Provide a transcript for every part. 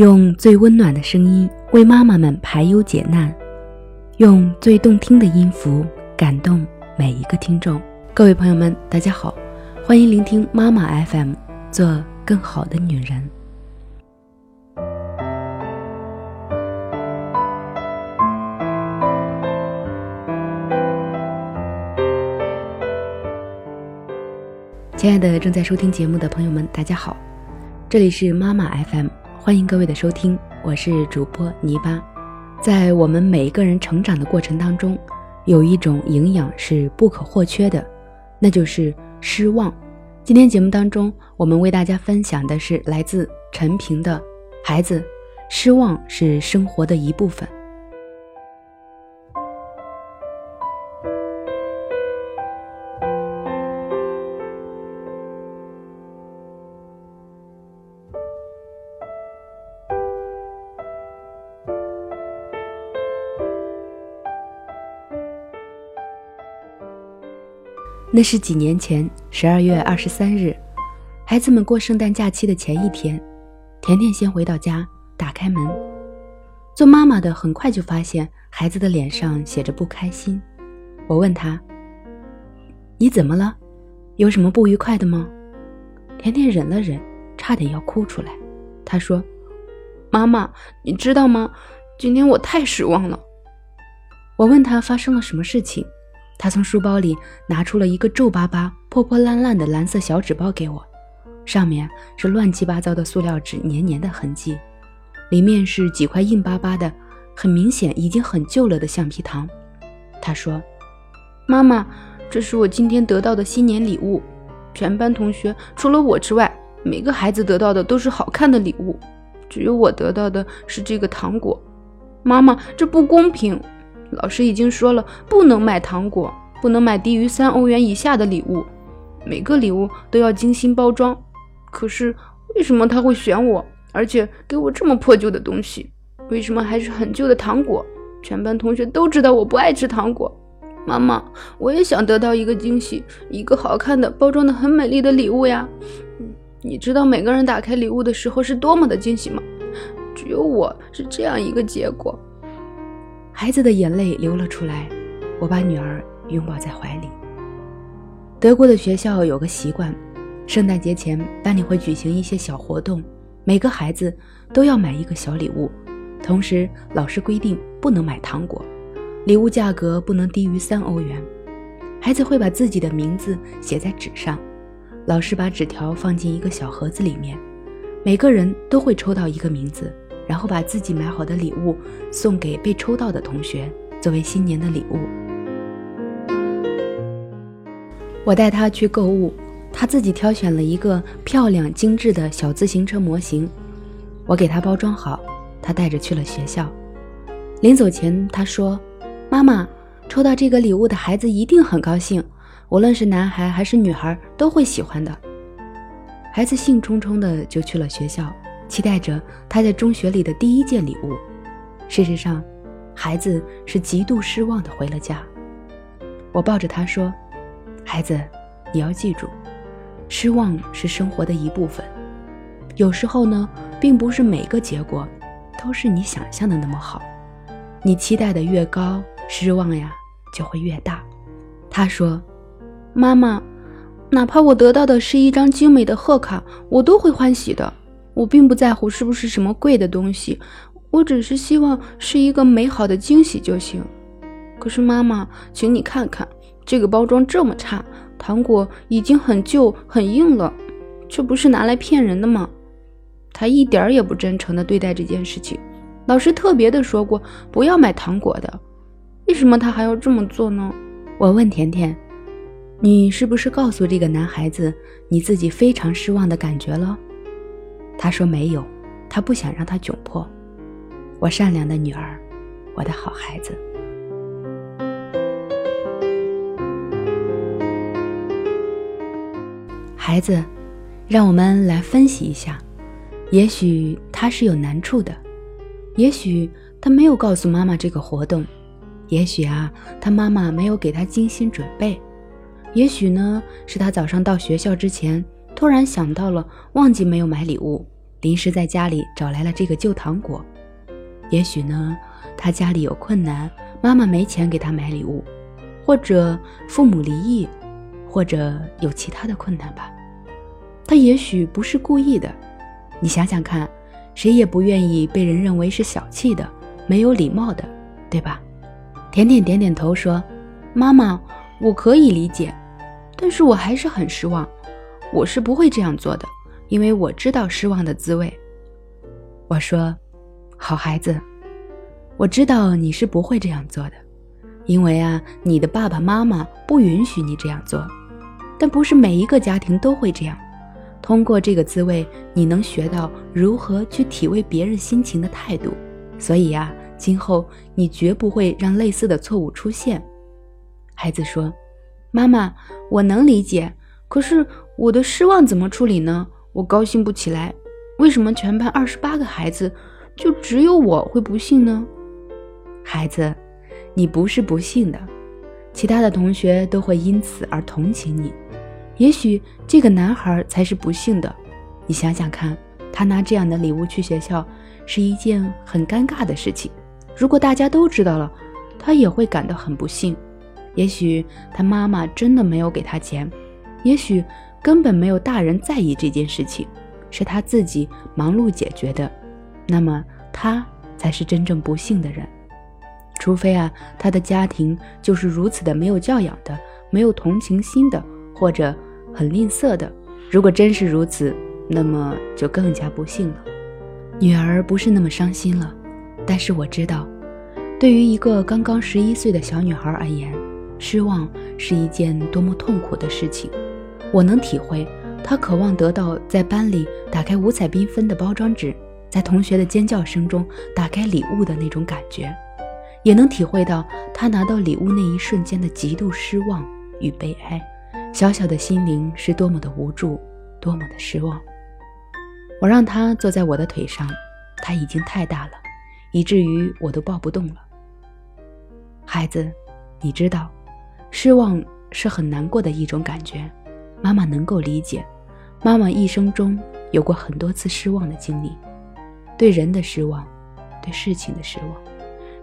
用最温暖的声音为妈妈们排忧解难，用最动听的音符感动每一个听众。各位朋友们，大家好，欢迎聆听妈妈 FM，做更好的女人。亲爱的正在收听节目的朋友们，大家好，这里是妈妈 FM。欢迎各位的收听，我是主播泥巴。在我们每一个人成长的过程当中，有一种营养是不可或缺的，那就是失望。今天节目当中，我们为大家分享的是来自陈平的孩子，失望是生活的一部分。那是几年前，十二月二十三日，孩子们过圣诞假期的前一天，甜甜先回到家，打开门，做妈妈的很快就发现孩子的脸上写着不开心。我问他：“你怎么了？有什么不愉快的吗？”甜甜忍了忍，差点要哭出来。她说：“妈妈，你知道吗？今天我太失望了。”我问他发生了什么事情。他从书包里拿出了一个皱巴巴、破破烂烂的蓝色小纸包给我，上面是乱七八糟的塑料纸黏黏的痕迹，里面是几块硬巴巴的、很明显已经很旧了的橡皮糖。他说：“妈妈，这是我今天得到的新年礼物。全班同学除了我之外，每个孩子得到的都是好看的礼物，只有我得到的是这个糖果。妈妈，这不公平。”老师已经说了，不能买糖果，不能买低于三欧元以下的礼物，每个礼物都要精心包装。可是为什么他会选我，而且给我这么破旧的东西？为什么还是很旧的糖果？全班同学都知道我不爱吃糖果。妈妈，我也想得到一个惊喜，一个好看的、包装的很美丽的礼物呀。你知道每个人打开礼物的时候是多么的惊喜吗？只有我是这样一个结果。孩子的眼泪流了出来，我把女儿拥抱在怀里。德国的学校有个习惯，圣诞节前班里会举行一些小活动，每个孩子都要买一个小礼物。同时，老师规定不能买糖果，礼物价格不能低于三欧元。孩子会把自己的名字写在纸上，老师把纸条放进一个小盒子里面，每个人都会抽到一个名字。然后把自己买好的礼物送给被抽到的同学，作为新年的礼物。我带他去购物，他自己挑选了一个漂亮精致的小自行车模型，我给他包装好，他带着去了学校。临走前，他说：“妈妈，抽到这个礼物的孩子一定很高兴，无论是男孩还是女孩都会喜欢的。”孩子兴冲冲的就去了学校。期待着他在中学里的第一件礼物。事实上，孩子是极度失望的回了家。我抱着他说：“孩子，你要记住，失望是生活的一部分。有时候呢，并不是每个结果都是你想象的那么好。你期待的越高，失望呀就会越大。”他说：“妈妈，哪怕我得到的是一张精美的贺卡，我都会欢喜的。”我并不在乎是不是什么贵的东西，我只是希望是一个美好的惊喜就行。可是妈妈，请你看看，这个包装这么差，糖果已经很旧很硬了，这不是拿来骗人的吗？他一点儿也不真诚地对待这件事情。老师特别的说过不要买糖果的，为什么他还要这么做呢？我问甜甜，你是不是告诉这个男孩子你自己非常失望的感觉了？他说没有，他不想让他窘迫。我善良的女儿，我的好孩子。孩子，让我们来分析一下。也许他是有难处的，也许他没有告诉妈妈这个活动，也许啊，他妈妈没有给他精心准备，也许呢，是他早上到学校之前突然想到了，忘记没有买礼物。临时在家里找来了这个旧糖果。也许呢，他家里有困难，妈妈没钱给他买礼物，或者父母离异，或者有其他的困难吧。他也许不是故意的。你想想看，谁也不愿意被人认为是小气的、没有礼貌的，对吧？甜甜点点头说：“妈妈，我可以理解，但是我还是很失望。我是不会这样做的，因为我知道失望的滋味。”我说：“好孩子，我知道你是不会这样做的，因为啊，你的爸爸妈妈不允许你这样做。但不是每一个家庭都会这样。通过这个滋味，你能学到如何去体味别人心情的态度。所以呀。”今后你绝不会让类似的错误出现。孩子说：“妈妈，我能理解，可是我的失望怎么处理呢？我高兴不起来。为什么全班二十八个孩子，就只有我会不幸呢？”孩子，你不是不幸的，其他的同学都会因此而同情你。也许这个男孩才是不幸的。你想想看，他拿这样的礼物去学校，是一件很尴尬的事情。如果大家都知道了，他也会感到很不幸。也许他妈妈真的没有给他钱，也许根本没有大人在意这件事情，是他自己忙碌解决的。那么他才是真正不幸的人。除非啊，他的家庭就是如此的没有教养的，没有同情心的，或者很吝啬的。如果真是如此，那么就更加不幸了。女儿不是那么伤心了。但是我知道，对于一个刚刚十一岁的小女孩而言，失望是一件多么痛苦的事情。我能体会她渴望得到在班里打开五彩缤纷的包装纸，在同学的尖叫声中打开礼物的那种感觉，也能体会到她拿到礼物那一瞬间的极度失望与悲哀。小小的心灵是多么的无助，多么的失望。我让她坐在我的腿上，她已经太大了。以至于我都抱不动了。孩子，你知道，失望是很难过的一种感觉，妈妈能够理解。妈妈一生中有过很多次失望的经历，对人的失望，对事情的失望，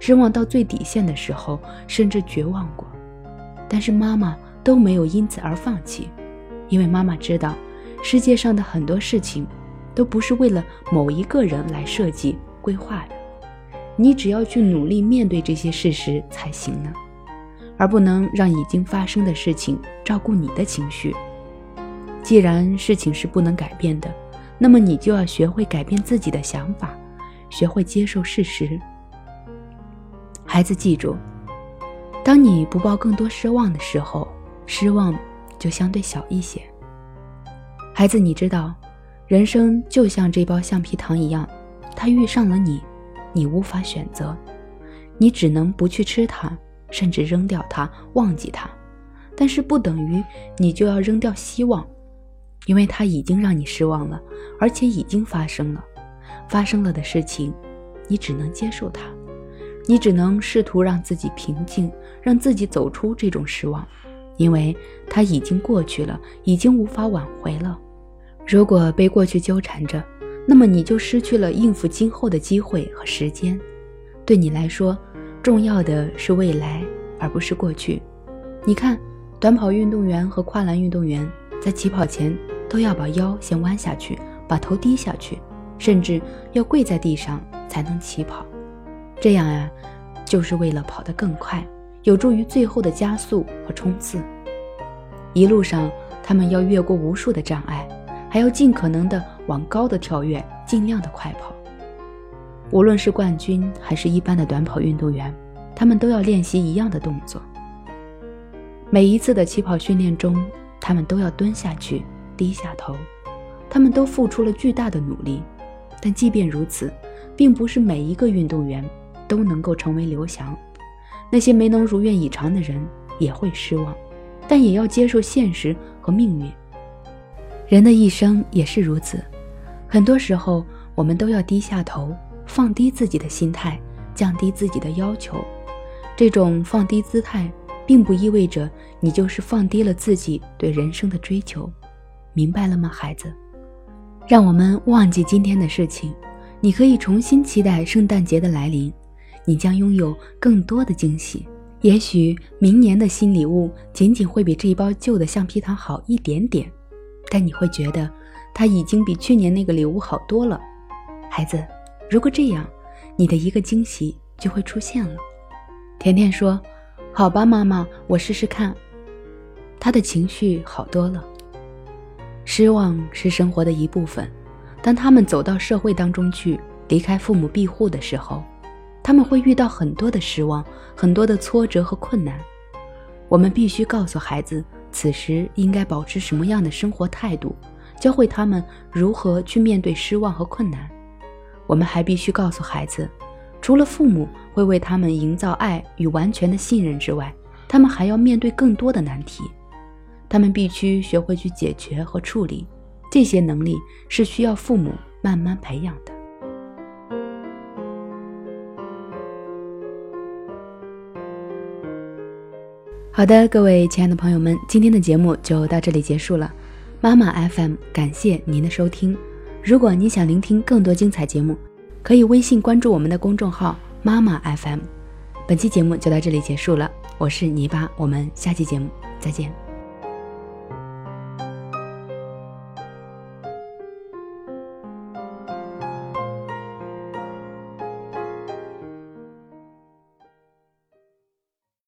失望到最底线的时候，甚至绝望过。但是妈妈都没有因此而放弃，因为妈妈知道，世界上的很多事情，都不是为了某一个人来设计规划的。你只要去努力面对这些事实才行呢，而不能让已经发生的事情照顾你的情绪。既然事情是不能改变的，那么你就要学会改变自己的想法，学会接受事实。孩子，记住，当你不抱更多失望的时候，失望就相对小一些。孩子，你知道，人生就像这包橡皮糖一样，它遇上了你。你无法选择，你只能不去吃它，甚至扔掉它，忘记它。但是不等于你就要扔掉希望，因为它已经让你失望了，而且已经发生了。发生了的事情，你只能接受它，你只能试图让自己平静，让自己走出这种失望，因为它已经过去了，已经无法挽回了。如果被过去纠缠着，那么你就失去了应付今后的机会和时间。对你来说，重要的是未来，而不是过去。你看，短跑运动员和跨栏运动员在起跑前都要把腰先弯下去，把头低下去，甚至要跪在地上才能起跑。这样呀，就是为了跑得更快，有助于最后的加速和冲刺。一路上，他们要越过无数的障碍。还要尽可能的往高的跳跃，尽量的快跑。无论是冠军还是一般的短跑运动员，他们都要练习一样的动作。每一次的起跑训练中，他们都要蹲下去，低下头。他们都付出了巨大的努力，但即便如此，并不是每一个运动员都能够成为刘翔。那些没能如愿以偿的人也会失望，但也要接受现实和命运。人的一生也是如此，很多时候我们都要低下头，放低自己的心态，降低自己的要求。这种放低姿态，并不意味着你就是放低了自己对人生的追求，明白了吗，孩子？让我们忘记今天的事情。你可以重新期待圣诞节的来临，你将拥有更多的惊喜。也许明年的新礼物仅仅会比这一包旧的橡皮糖好一点点，但你会觉得它已经比去年那个礼物好多了。孩子，如果这样，你的一个惊喜就会出现了。甜甜说：“好吧，妈妈，我试试看。”他的情绪好多了。失望是生活的一部分。当他们走到社会当中去，离开父母庇护的时候，他们会遇到很多的失望，很多的挫折和困难。我们必须告诉孩子，此时应该保持什么样的生活态度，教会他们如何去面对失望和困难。我们还必须告诉孩子，除了父母会为他们营造爱与完全的信任之外，他们还要面对更多的难题，他们必须学会去解决和处理。这些能力是需要父母慢慢培养的。好的，各位亲爱的朋友们，今天的节目就到这里结束了。妈妈 FM 感谢您的收听。如果您想聆听更多精彩节目，可以微信关注我们的公众号妈妈 FM。本期节目就到这里结束了，我是泥巴，我们下期节目再见。